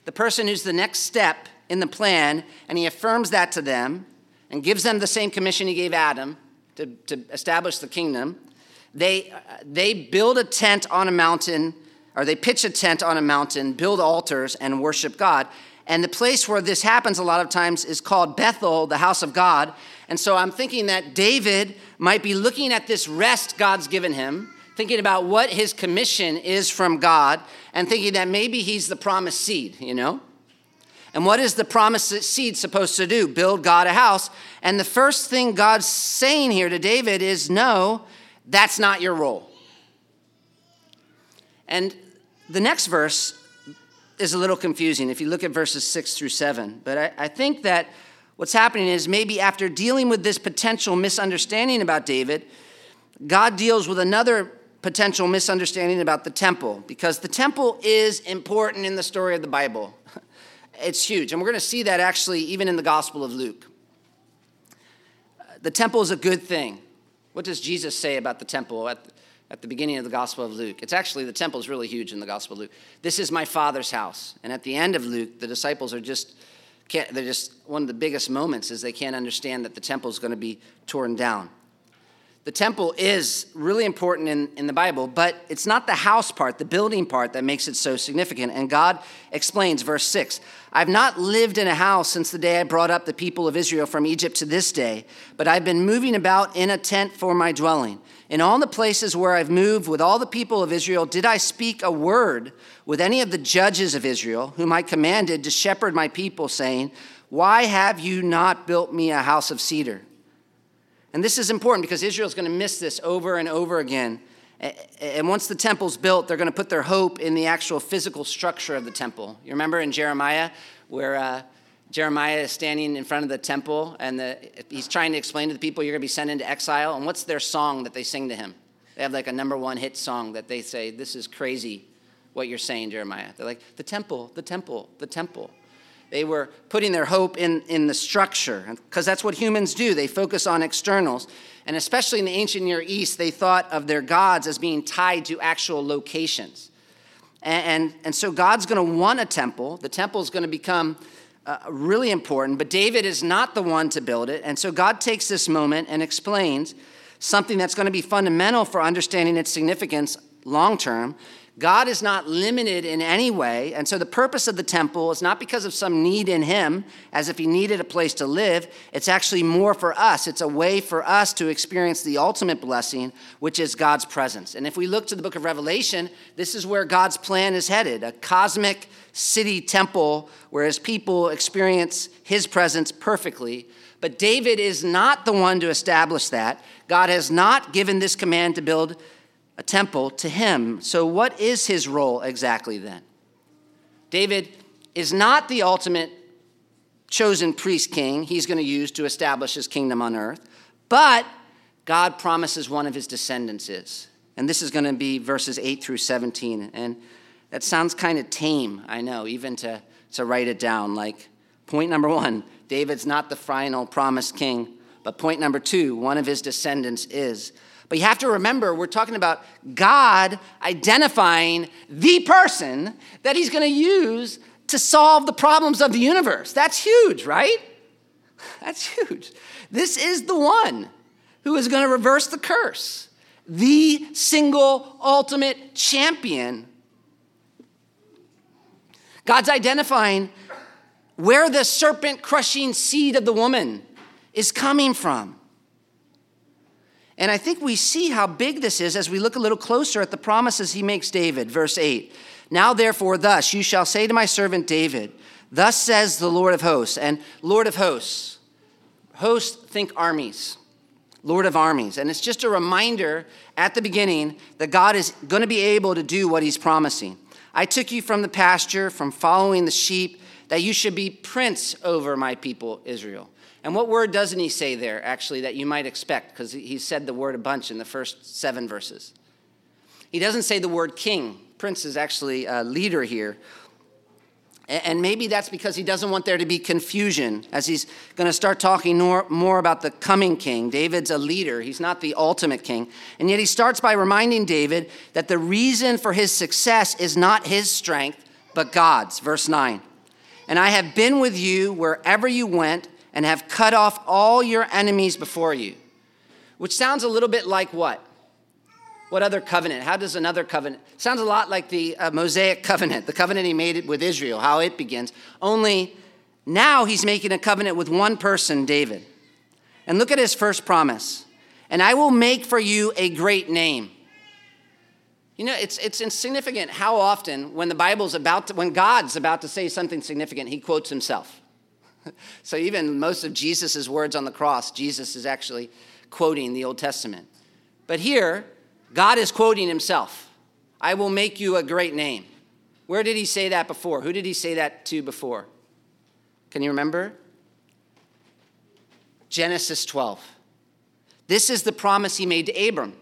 the person who's the next step in the plan, and he affirms that to them and gives them the same commission he gave Adam to, to establish the kingdom, they, uh, they build a tent on a mountain, or they pitch a tent on a mountain, build altars, and worship God. And the place where this happens a lot of times is called Bethel, the house of God. And so I'm thinking that David might be looking at this rest God's given him, thinking about what his commission is from God, and thinking that maybe he's the promised seed, you know? And what is the promised seed supposed to do? Build God a house. And the first thing God's saying here to David is no, that's not your role. And the next verse is a little confusing if you look at verses six through seven. But I, I think that what's happening is maybe after dealing with this potential misunderstanding about David, God deals with another potential misunderstanding about the temple because the temple is important in the story of the Bible. It's huge. And we're going to see that actually even in the Gospel of Luke. The temple is a good thing. What does Jesus say about the temple at at the beginning of the Gospel of Luke. It's actually, the temple is really huge in the Gospel of Luke. This is my Father's house. And at the end of Luke, the disciples are just, can't, they're just, one of the biggest moments is they can't understand that the temple is going to be torn down. The temple is really important in, in the Bible, but it's not the house part, the building part, that makes it so significant. And God explains, verse 6 I've not lived in a house since the day I brought up the people of Israel from Egypt to this day, but I've been moving about in a tent for my dwelling. In all the places where I've moved with all the people of Israel, did I speak a word with any of the judges of Israel, whom I commanded to shepherd my people, saying, Why have you not built me a house of cedar? And this is important because Israel's going to miss this over and over again. And once the temple's built, they're going to put their hope in the actual physical structure of the temple. You remember in Jeremiah where uh, Jeremiah is standing in front of the temple and the, he's trying to explain to the people you're going to be sent into exile. And what's their song that they sing to him? They have like a number one hit song that they say, This is crazy what you're saying, Jeremiah. They're like, The temple, the temple, the temple. They were putting their hope in, in the structure, because that's what humans do. They focus on externals. And especially in the ancient Near East, they thought of their gods as being tied to actual locations. And, and, and so God's going to want a temple. The temple is going to become uh, really important, but David is not the one to build it. And so God takes this moment and explains something that's going to be fundamental for understanding its significance long term, God is not limited in any way. And so the purpose of the temple is not because of some need in Him, as if He needed a place to live. It's actually more for us. It's a way for us to experience the ultimate blessing, which is God's presence. And if we look to the book of Revelation, this is where God's plan is headed a cosmic city temple where His people experience His presence perfectly. But David is not the one to establish that. God has not given this command to build a temple to him. So, what is his role exactly then? David is not the ultimate chosen priest king he's going to use to establish his kingdom on earth, but God promises one of his descendants is. And this is going to be verses 8 through 17. And that sounds kind of tame, I know, even to, to write it down. Like, point number one David's not the final promised king. But point number two, one of his descendants is. But you have to remember, we're talking about God identifying the person that he's going to use to solve the problems of the universe. That's huge, right? That's huge. This is the one who is going to reverse the curse, the single ultimate champion. God's identifying where the serpent crushing seed of the woman is coming from. And I think we see how big this is as we look a little closer at the promises he makes David. Verse 8 Now therefore, thus you shall say to my servant David, Thus says the Lord of hosts. And Lord of hosts, hosts think armies, Lord of armies. And it's just a reminder at the beginning that God is going to be able to do what he's promising. I took you from the pasture, from following the sheep, that you should be prince over my people, Israel. And what word doesn't he say there, actually, that you might expect? Because he said the word a bunch in the first seven verses. He doesn't say the word king. Prince is actually a leader here. And maybe that's because he doesn't want there to be confusion as he's going to start talking more, about the coming king. David's a leader, he's not the ultimate king. And yet he starts by reminding David that the reason for his success is not his strength, but God's. Verse 9. And I have been with you wherever you went and have cut off all your enemies before you. Which sounds a little bit like what? What other covenant? How does another covenant? Sounds a lot like the uh, Mosaic covenant, the covenant he made with Israel, how it begins. Only now he's making a covenant with one person, David. And look at his first promise. And I will make for you a great name. You know, it's, it's insignificant how often when the Bible's about to, when God's about to say something significant, he quotes himself. so even most of Jesus' words on the cross, Jesus is actually quoting the Old Testament. But here, God is quoting himself I will make you a great name. Where did he say that before? Who did he say that to before? Can you remember? Genesis 12. This is the promise he made to Abram.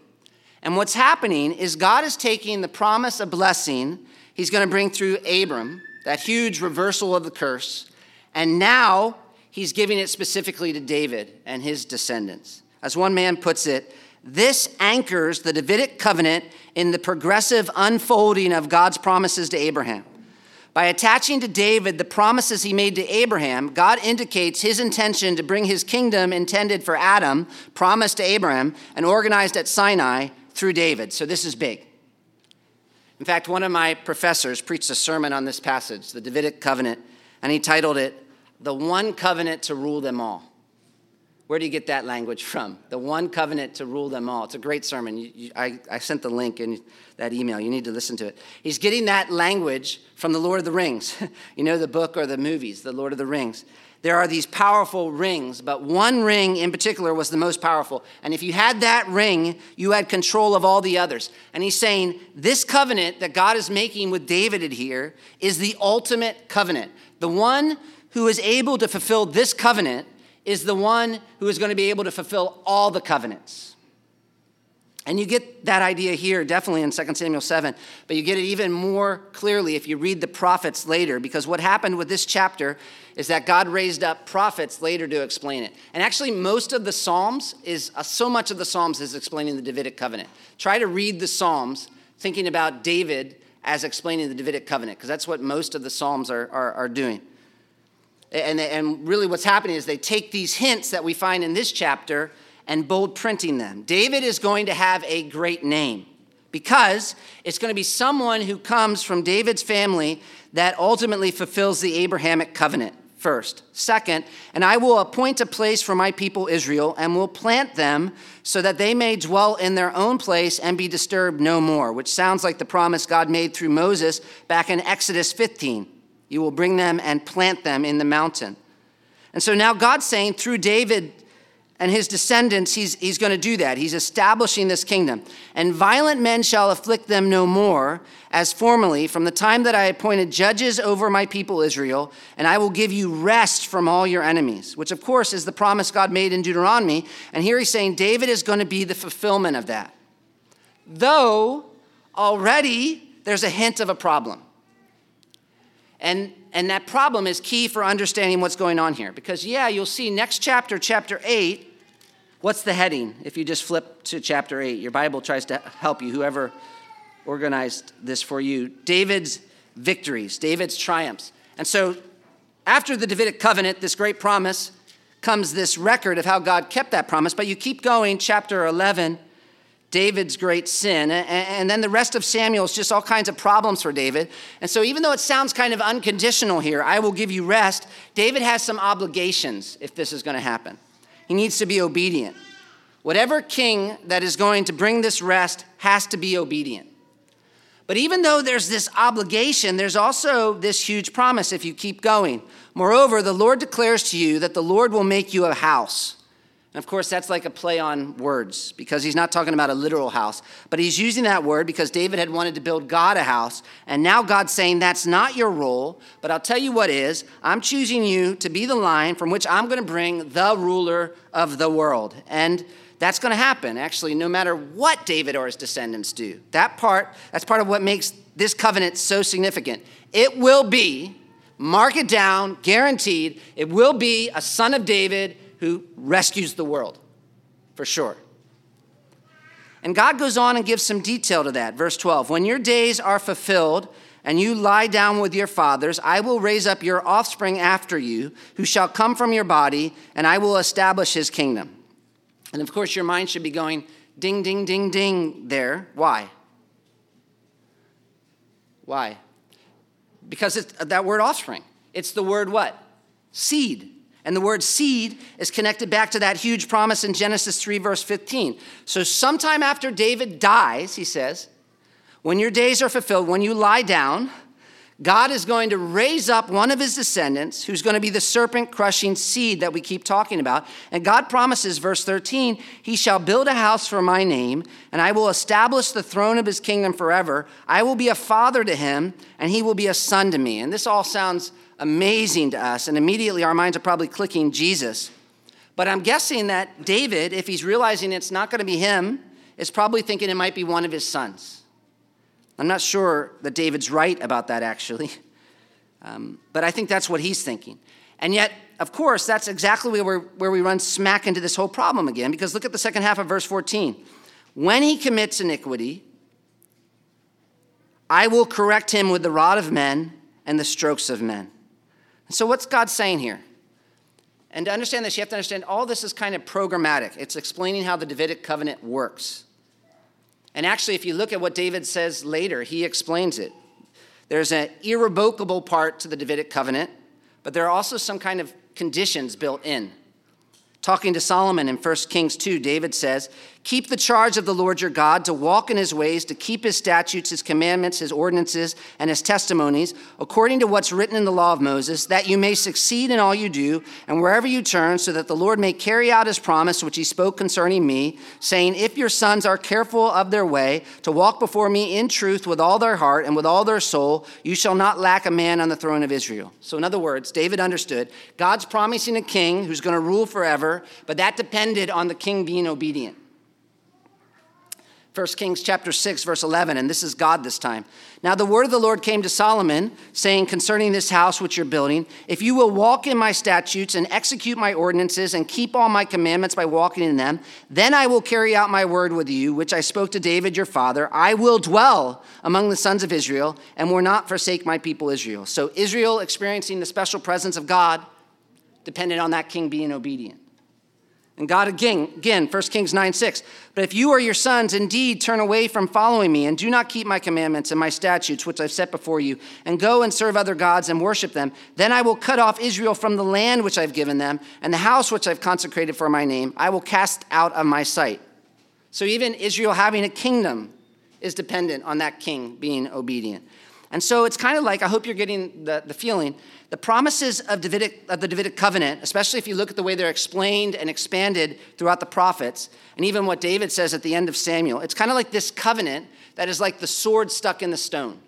And what's happening is God is taking the promise of blessing he's going to bring through Abram, that huge reversal of the curse, and now he's giving it specifically to David and his descendants. As one man puts it, this anchors the Davidic covenant in the progressive unfolding of God's promises to Abraham. By attaching to David the promises he made to Abraham, God indicates his intention to bring his kingdom intended for Adam, promised to Abraham, and organized at Sinai through David. So this is big. In fact, one of my professors preached a sermon on this passage, the Davidic covenant, and he titled it, The One Covenant to Rule Them All. Where do you get that language from? The one covenant to rule them all. It's a great sermon. You, you, I, I sent the link in that email. You need to listen to it. He's getting that language from the Lord of the Rings. you know, the book or the movies, The Lord of the Rings. There are these powerful rings, but one ring in particular was the most powerful. And if you had that ring, you had control of all the others. And he's saying this covenant that God is making with David here is the ultimate covenant. The one who is able to fulfill this covenant is the one who is going to be able to fulfill all the covenants. And you get that idea here definitely in 2 Samuel 7, but you get it even more clearly if you read the prophets later, because what happened with this chapter is that God raised up prophets later to explain it. And actually, most of the Psalms is uh, so much of the Psalms is explaining the Davidic covenant. Try to read the Psalms thinking about David as explaining the Davidic covenant, because that's what most of the Psalms are, are, are doing. And, and really, what's happening is they take these hints that we find in this chapter and bold printing them. David is going to have a great name because it's going to be someone who comes from David's family that ultimately fulfills the Abrahamic covenant first. Second, and I will appoint a place for my people Israel and will plant them so that they may dwell in their own place and be disturbed no more, which sounds like the promise God made through Moses back in Exodus 15. You will bring them and plant them in the mountain. And so now God's saying through David and his descendants, he's, he's going to do that. He's establishing this kingdom. And violent men shall afflict them no more, as formerly, from the time that I appointed judges over my people Israel, and I will give you rest from all your enemies, which of course is the promise God made in Deuteronomy. And here he's saying David is going to be the fulfillment of that. Though already there's a hint of a problem. And, and that problem is key for understanding what's going on here. Because, yeah, you'll see next chapter, chapter 8, what's the heading if you just flip to chapter 8? Your Bible tries to help you, whoever organized this for you. David's victories, David's triumphs. And so, after the Davidic covenant, this great promise, comes this record of how God kept that promise. But you keep going, chapter 11 David's great sin. And then the rest of Samuel is just all kinds of problems for David. And so, even though it sounds kind of unconditional here, I will give you rest, David has some obligations if this is going to happen. He needs to be obedient. Whatever king that is going to bring this rest has to be obedient. But even though there's this obligation, there's also this huge promise if you keep going. Moreover, the Lord declares to you that the Lord will make you a house. And of course, that's like a play on words because he's not talking about a literal house, but he's using that word because David had wanted to build God a house. And now God's saying, That's not your role, but I'll tell you what is. I'm choosing you to be the line from which I'm going to bring the ruler of the world. And that's going to happen, actually, no matter what David or his descendants do. That part, that's part of what makes this covenant so significant. It will be, mark it down, guaranteed, it will be a son of David who rescues the world, for sure. And God goes on and gives some detail to that. Verse 12 When your days are fulfilled, and you lie down with your fathers, I will raise up your offspring after you, who shall come from your body, and I will establish his kingdom. And of course, your mind should be going ding, ding, ding, ding there. Why? Why? Because it's uh, that word offspring. It's the word what? Seed. And the word seed is connected back to that huge promise in Genesis 3, verse 15. So, sometime after David dies, he says, when your days are fulfilled, when you lie down, God is going to raise up one of his descendants who's going to be the serpent crushing seed that we keep talking about. And God promises, verse 13, He shall build a house for my name, and I will establish the throne of his kingdom forever. I will be a father to him, and he will be a son to me. And this all sounds amazing to us, and immediately our minds are probably clicking Jesus. But I'm guessing that David, if he's realizing it's not going to be him, is probably thinking it might be one of his sons. I'm not sure that David's right about that, actually, um, but I think that's what he's thinking. And yet, of course, that's exactly where, where we run smack into this whole problem again, because look at the second half of verse 14. When he commits iniquity, I will correct him with the rod of men and the strokes of men. So, what's God saying here? And to understand this, you have to understand all this is kind of programmatic. It's explaining how the Davidic covenant works. And actually, if you look at what David says later, he explains it. There's an irrevocable part to the Davidic covenant, but there are also some kind of conditions built in. Talking to Solomon in 1 Kings 2, David says, Keep the charge of the Lord your God to walk in his ways, to keep his statutes, his commandments, his ordinances, and his testimonies, according to what's written in the law of Moses, that you may succeed in all you do and wherever you turn, so that the Lord may carry out his promise which he spoke concerning me, saying, If your sons are careful of their way, to walk before me in truth with all their heart and with all their soul, you shall not lack a man on the throne of Israel. So, in other words, David understood God's promising a king who's going to rule forever, but that depended on the king being obedient. 1 Kings chapter 6 verse 11 and this is God this time. Now the word of the Lord came to Solomon saying concerning this house which you're building, if you will walk in my statutes and execute my ordinances and keep all my commandments by walking in them, then I will carry out my word with you which I spoke to David your father. I will dwell among the sons of Israel and will not forsake my people Israel. So Israel experiencing the special presence of God depended on that king being obedient. And God again, again, 1 Kings 9 6. But if you or your sons indeed turn away from following me and do not keep my commandments and my statutes, which I've set before you, and go and serve other gods and worship them, then I will cut off Israel from the land which I've given them and the house which I've consecrated for my name. I will cast out of my sight. So even Israel having a kingdom is dependent on that king being obedient. And so it's kind of like, I hope you're getting the, the feeling the promises of, Davidic, of the Davidic covenant, especially if you look at the way they're explained and expanded throughout the prophets, and even what David says at the end of Samuel, it's kind of like this covenant that is like the sword stuck in the stone.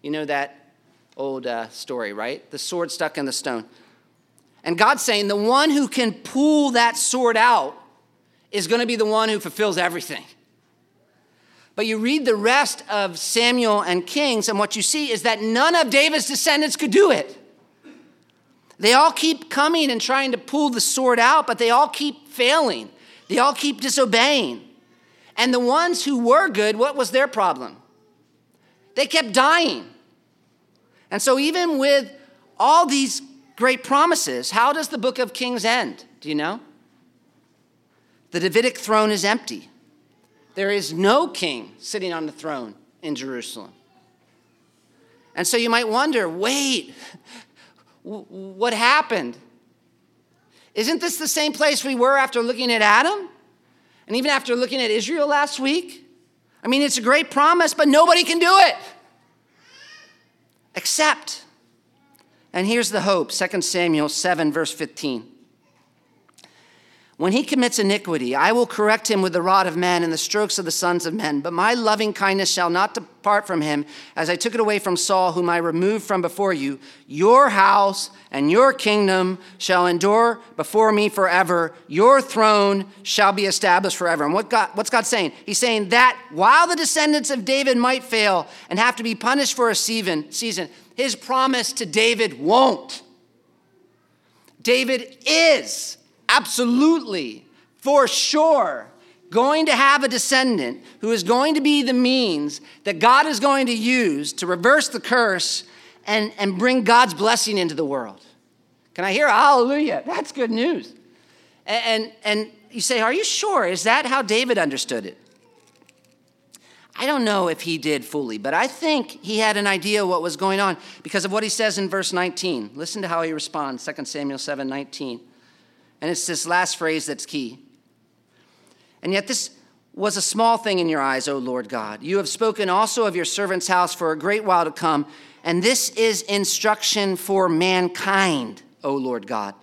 You know that old uh, story, right? The sword stuck in the stone. And God's saying the one who can pull that sword out is going to be the one who fulfills everything. But you read the rest of Samuel and Kings, and what you see is that none of David's descendants could do it. They all keep coming and trying to pull the sword out, but they all keep failing. They all keep disobeying. And the ones who were good, what was their problem? They kept dying. And so, even with all these great promises, how does the book of Kings end? Do you know? The Davidic throne is empty. There is no king sitting on the throne in Jerusalem. And so you might wonder wait, what happened? Isn't this the same place we were after looking at Adam? And even after looking at Israel last week? I mean, it's a great promise, but nobody can do it. Except, and here's the hope 2 Samuel 7, verse 15. When he commits iniquity, I will correct him with the rod of men and the strokes of the sons of men. But my loving kindness shall not depart from him, as I took it away from Saul, whom I removed from before you. Your house and your kingdom shall endure before me forever. Your throne shall be established forever. And what God, what's God saying? He's saying that while the descendants of David might fail and have to be punished for a season, season his promise to David won't. David is absolutely, for sure, going to have a descendant who is going to be the means that God is going to use to reverse the curse and, and bring God's blessing into the world. Can I hear hallelujah? That's good news. And, and, you say, Are you sure? Is that how David understood it? I don't know if he did fully, but I think he had an idea what was going on because of what he says in verse 19. Listen to how he responds, 2 Samuel 7 19. And it's this last phrase that's key. And yet, this was a small thing in your eyes, O Lord God. You have spoken also of your servant's house for a great while to come, and this is instruction for mankind, O Lord God.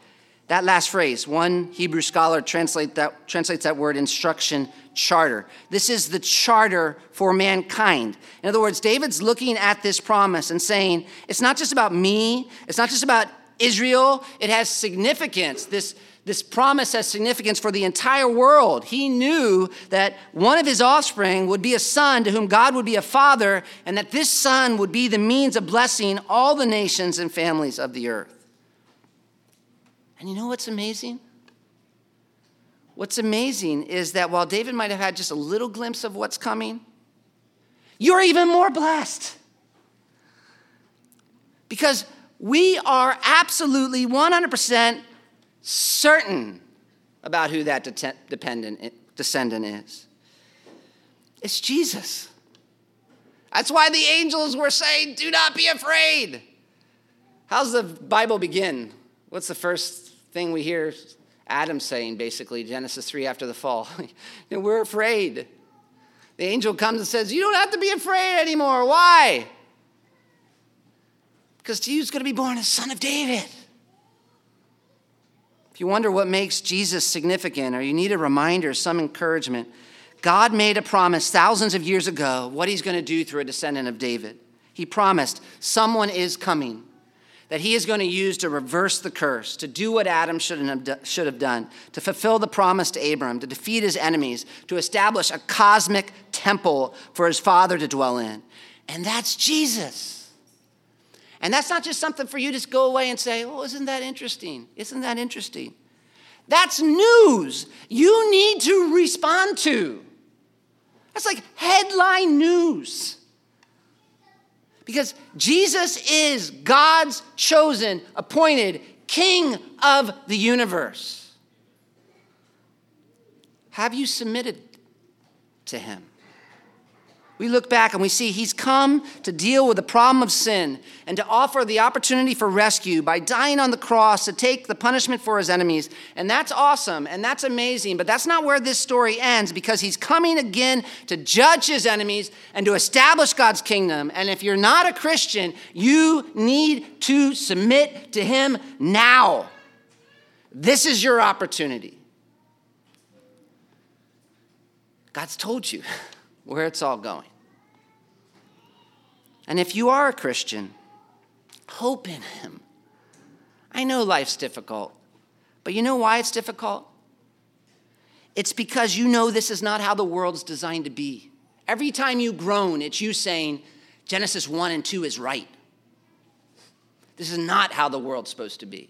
That last phrase, one Hebrew scholar translate that, translates that word instruction charter. This is the charter for mankind. In other words, David's looking at this promise and saying, it's not just about me, it's not just about Israel, it has significance. This, this promise has significance for the entire world. He knew that one of his offspring would be a son to whom God would be a father, and that this son would be the means of blessing all the nations and families of the earth. And you know what's amazing? What's amazing is that while David might have had just a little glimpse of what's coming, you're even more blessed. Because we are absolutely 100% certain about who that dependent, eh, descendant is. It's Jesus. That's why the angels were saying, Do not be afraid. How's the Bible begin? What's the first thing we hear Adam saying, basically, Genesis 3 after the fall? we're afraid. The angel comes and says, You don't have to be afraid anymore. Why? Because to you is going to be born a son of David. If you wonder what makes Jesus significant or you need a reminder, some encouragement, God made a promise thousands of years ago what he's going to do through a descendant of David. He promised someone is coming that he is going to use to reverse the curse, to do what Adam should have done, to fulfill the promise to Abram, to defeat his enemies, to establish a cosmic temple for his father to dwell in. And that's Jesus. And that's not just something for you to just go away and say, oh, isn't that interesting? Isn't that interesting? That's news you need to respond to. That's like headline news. Because Jesus is God's chosen, appointed King of the universe. Have you submitted to him? We look back and we see he's come to deal with the problem of sin and to offer the opportunity for rescue by dying on the cross to take the punishment for his enemies. And that's awesome and that's amazing, but that's not where this story ends because he's coming again to judge his enemies and to establish God's kingdom. And if you're not a Christian, you need to submit to him now. This is your opportunity. God's told you. where it's all going. And if you are a Christian, hope in Him. I know life's difficult, but you know why it's difficult? It's because you know this is not how the world's designed to be. Every time you groan, it's you saying, Genesis 1 and 2 is right. This is not how the world's supposed to be.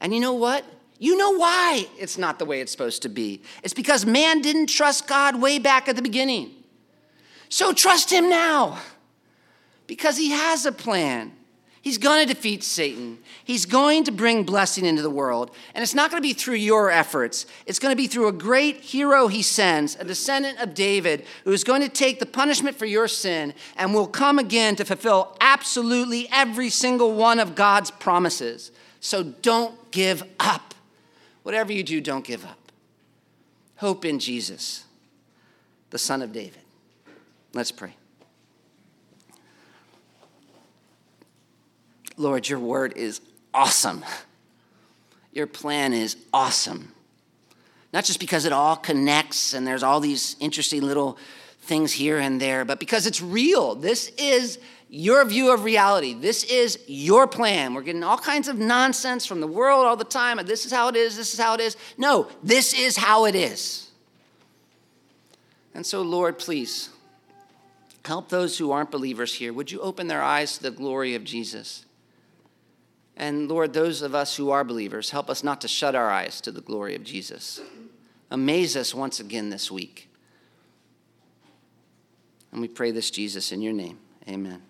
And you know what? You know why it's not the way it's supposed to be. It's because man didn't trust God way back at the beginning. So trust him now because he has a plan. He's going to defeat Satan. He's going to bring blessing into the world. And it's not going to be through your efforts. It's going to be through a great hero he sends, a descendant of David, who is going to take the punishment for your sin and will come again to fulfill absolutely every single one of God's promises. So don't give up. Whatever you do, don't give up. Hope in Jesus, the Son of David. Let's pray. Lord, your word is awesome. Your plan is awesome. Not just because it all connects and there's all these interesting little things here and there, but because it's real. This is your view of reality. This is your plan. We're getting all kinds of nonsense from the world all the time. This is how it is, this is how it is. No, this is how it is. And so, Lord, please help those who aren't believers here. Would you open their eyes to the glory of Jesus? And Lord, those of us who are believers, help us not to shut our eyes to the glory of Jesus. Amaze us once again this week. And we pray this, Jesus, in your name. Amen.